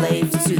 face. You're a slave to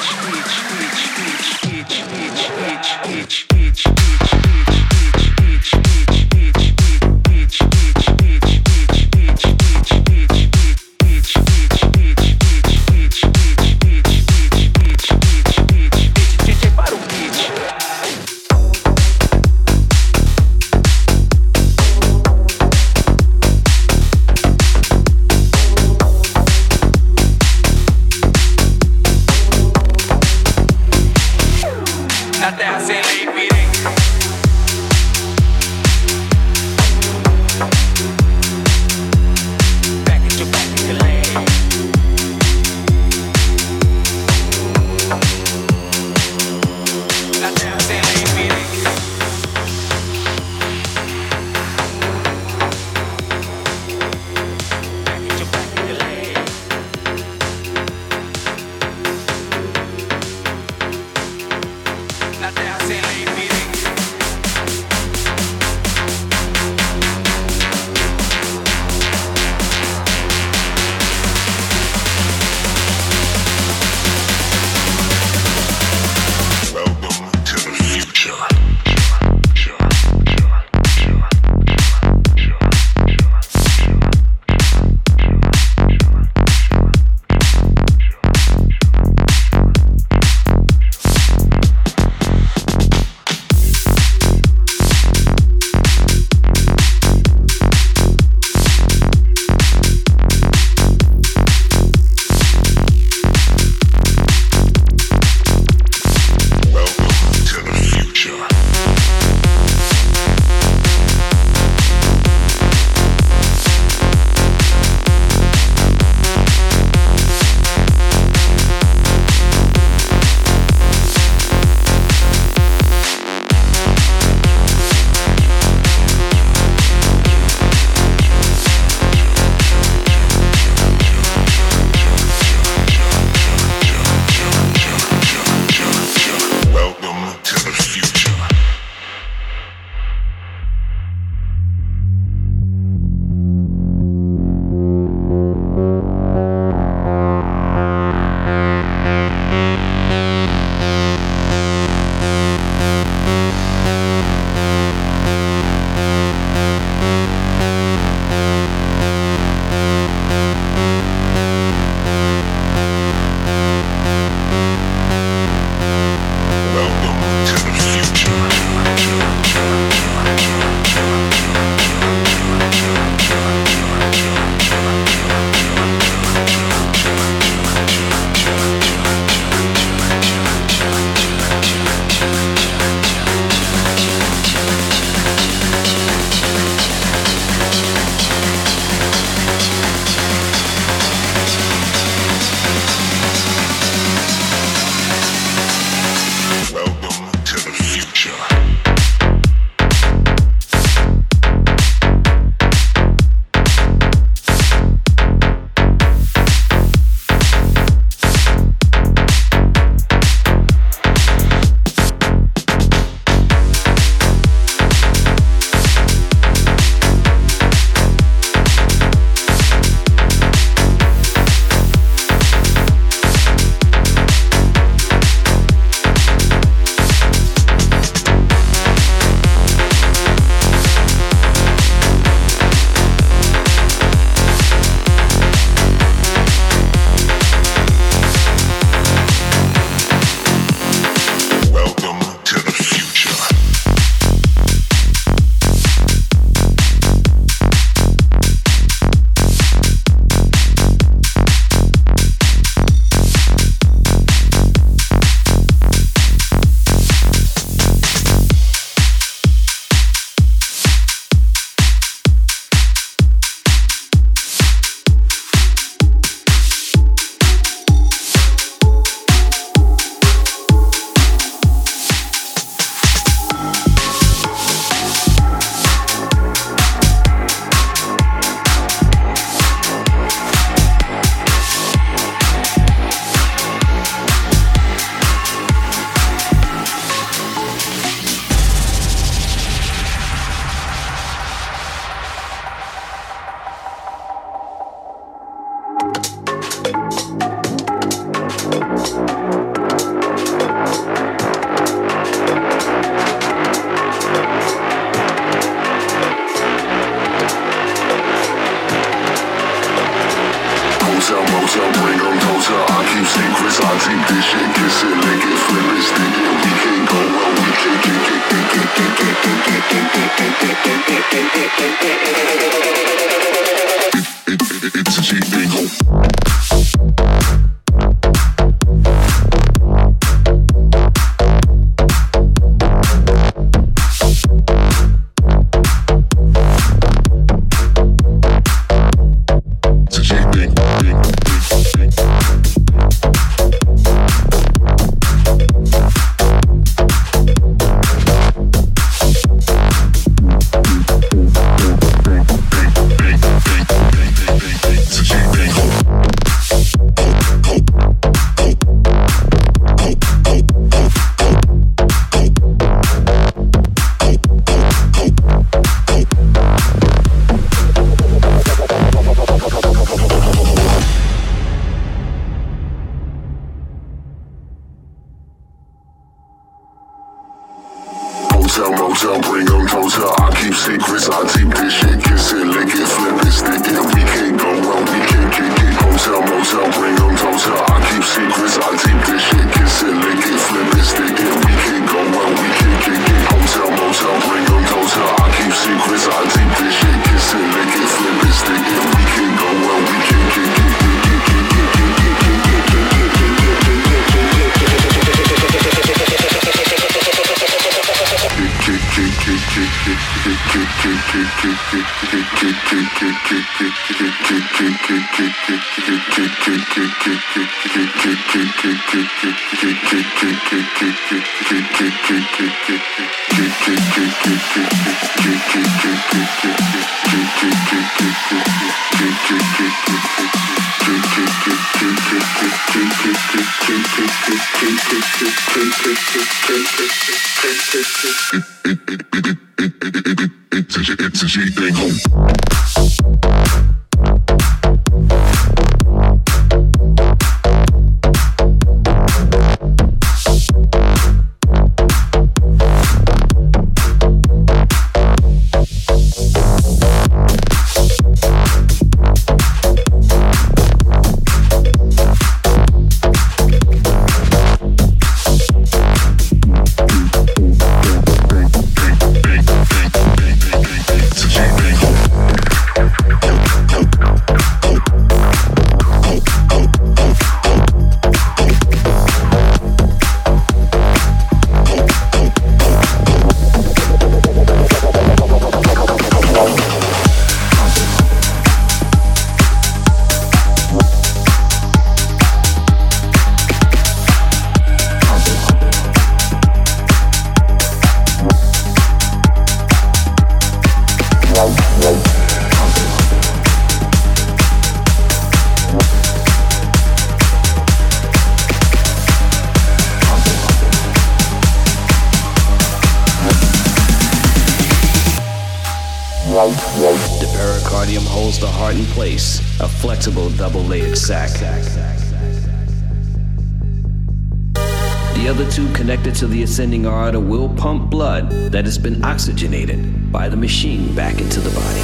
connected to the ascending aorta will pump blood that has been oxygenated by the machine back into the body.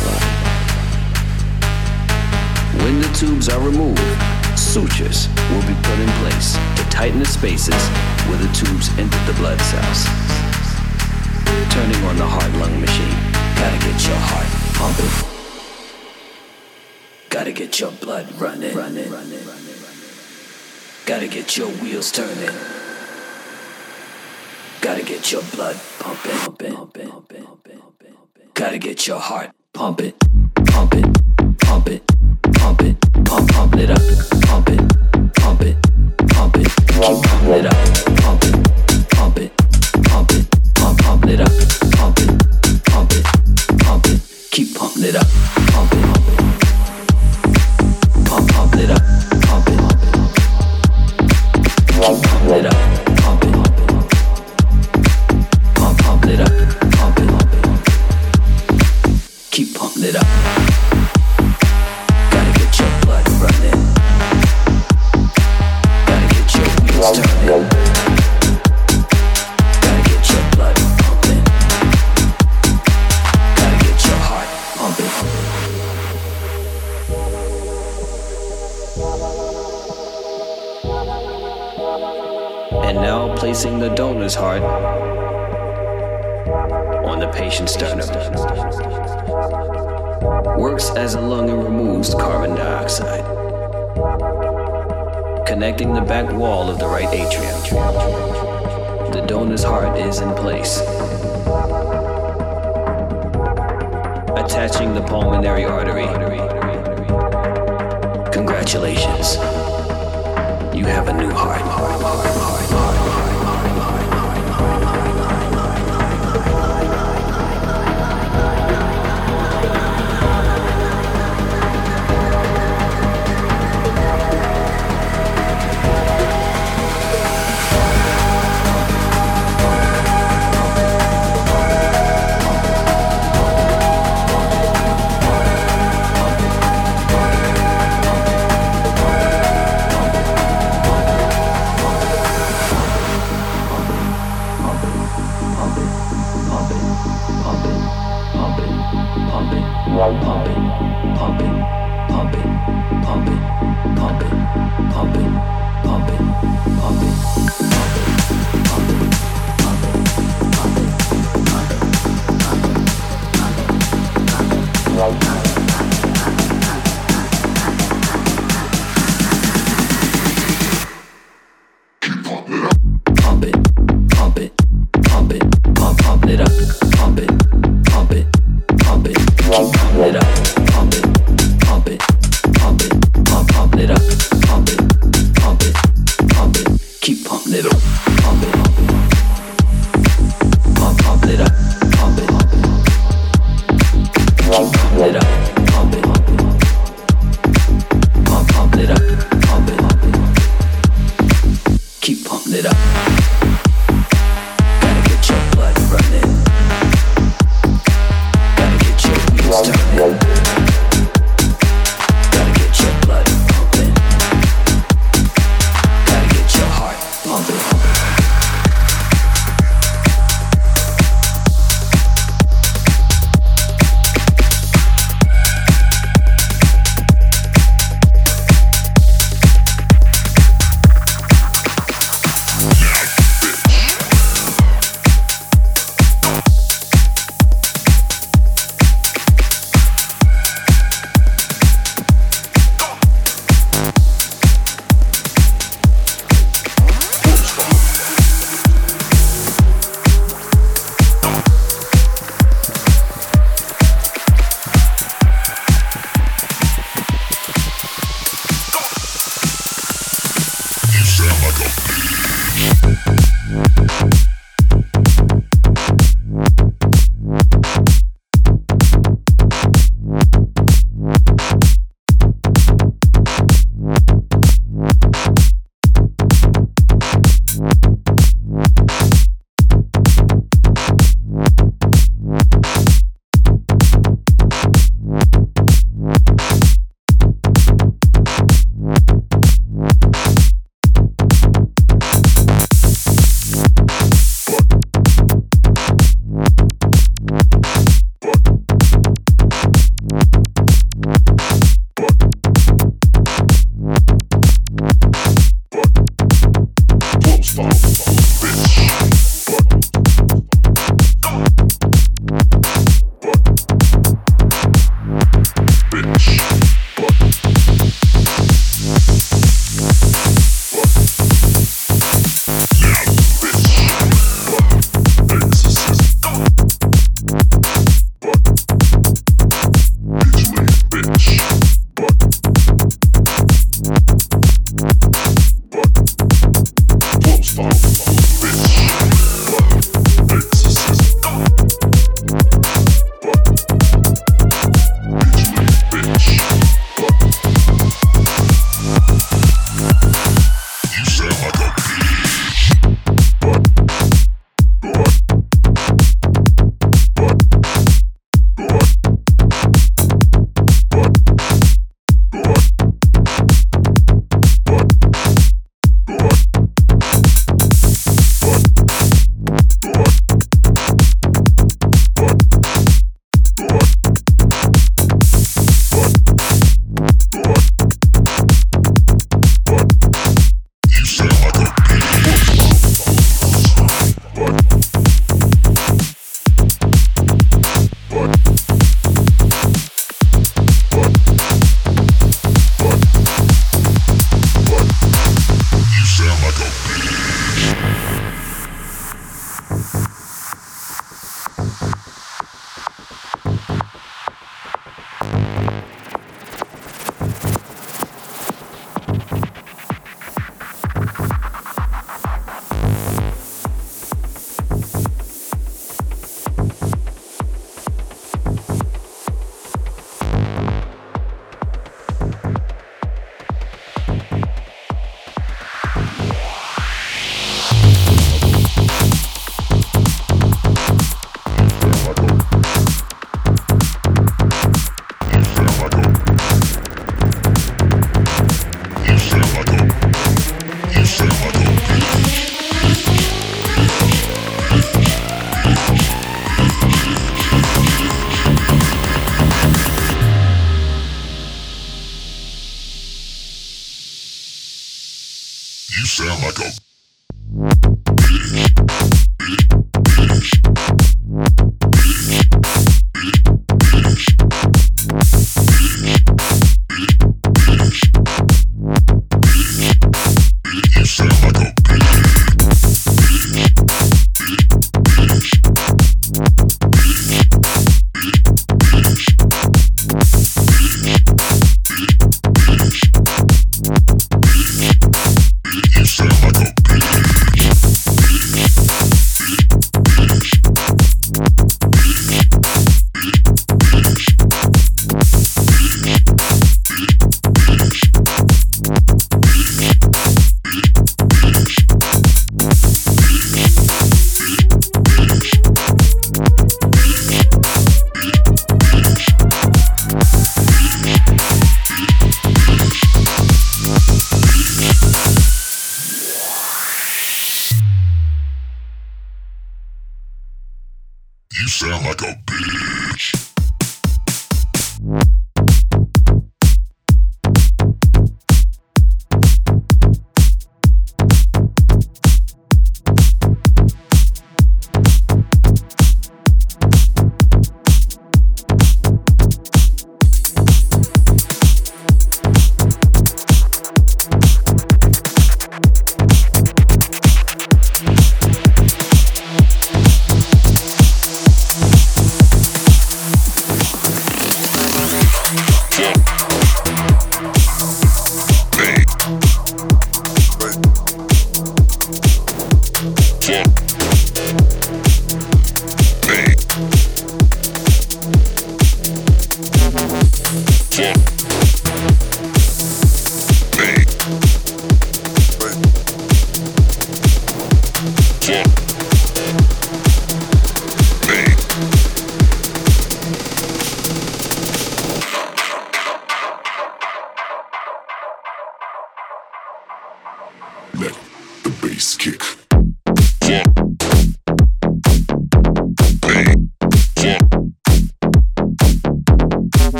When the tubes are removed, sutures will be put in place to tighten the spaces where the tubes enter the blood cells. Turning on the heart lung machine. Gotta get your heart pumping. Gotta get your blood running. running. running. Gotta get your wheels turning your blood pumping. Gotta get your heart pumping.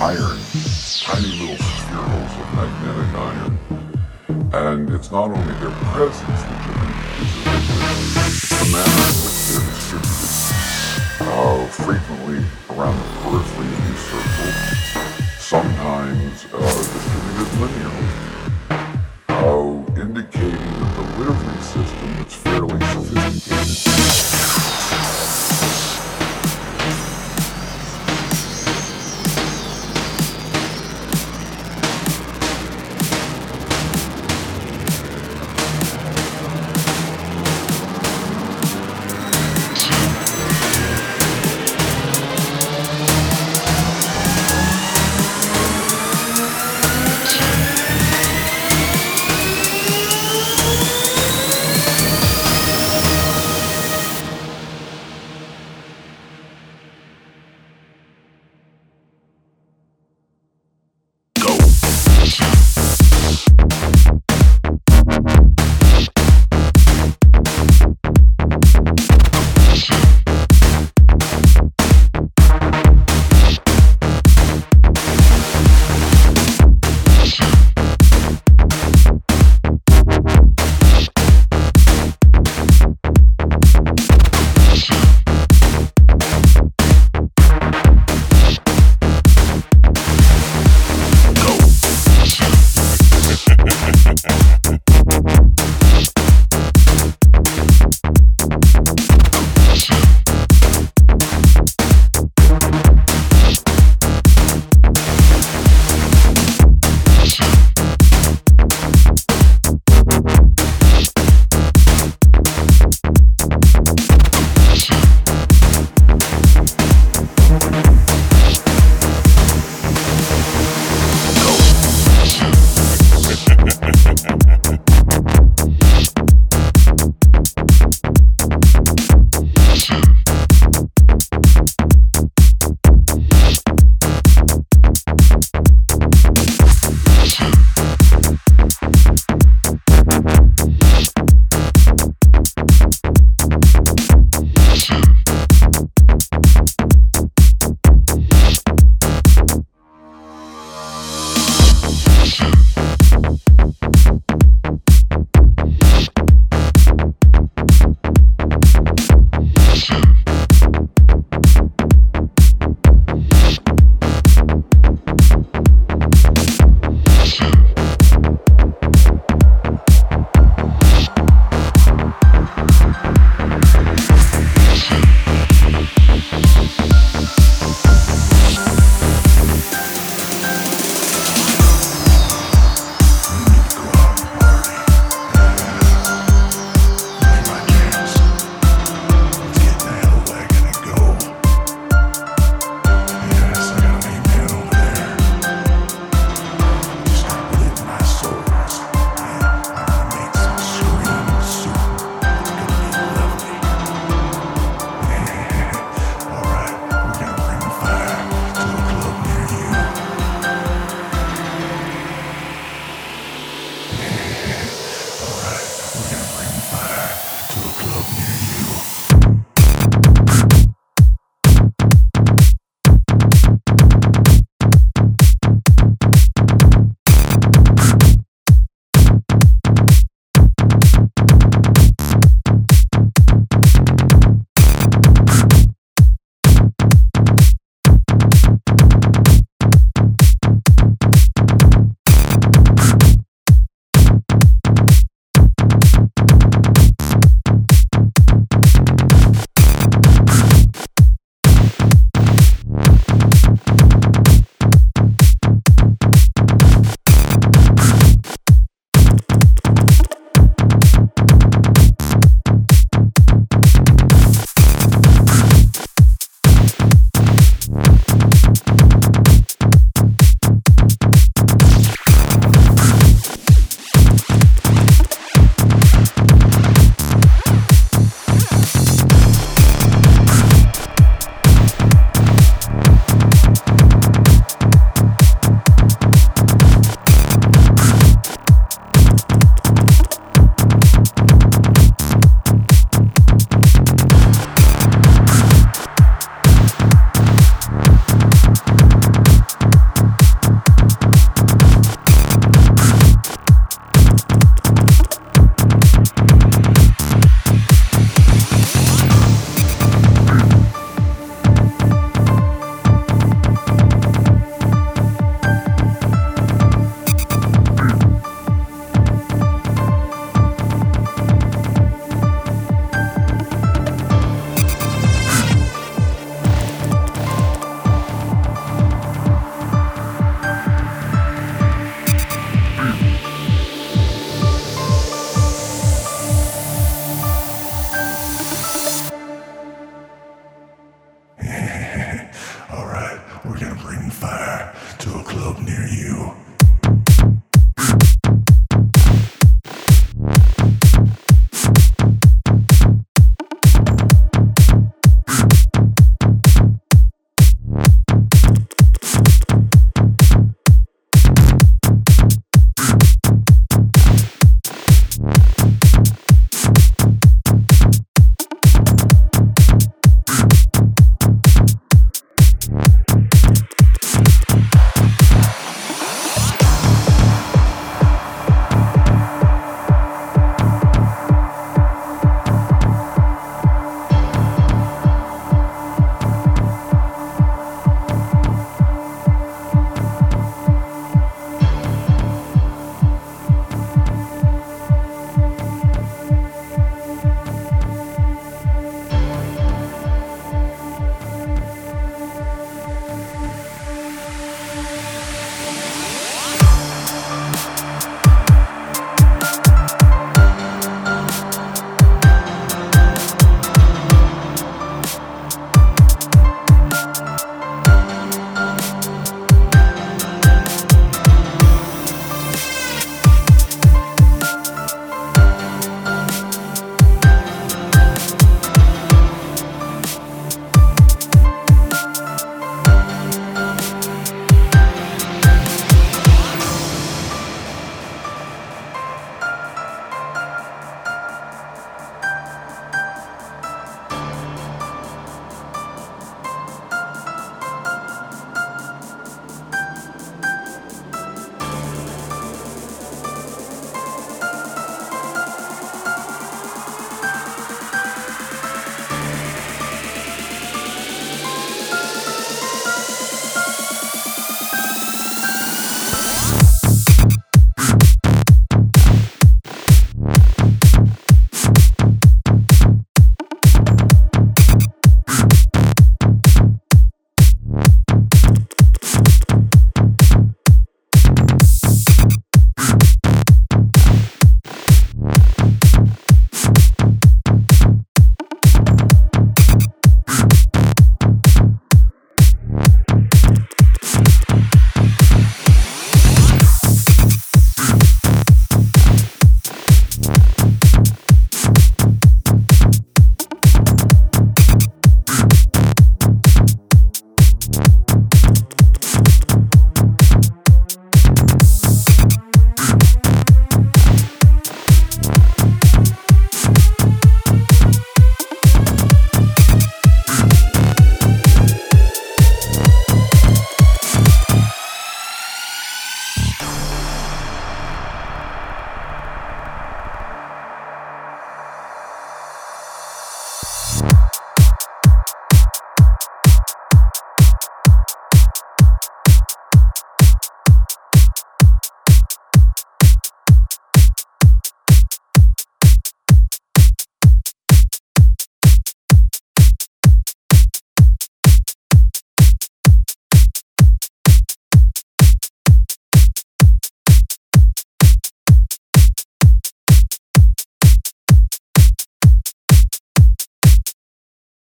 iron, tiny little spherules of magnetic iron. And it's not only their presence that you it's the manner in which they're distributed. Uh, frequently around the periphery of these circles, sometimes uh, distributed linearly, uh, indicating that the delivery system is fairly sophisticated.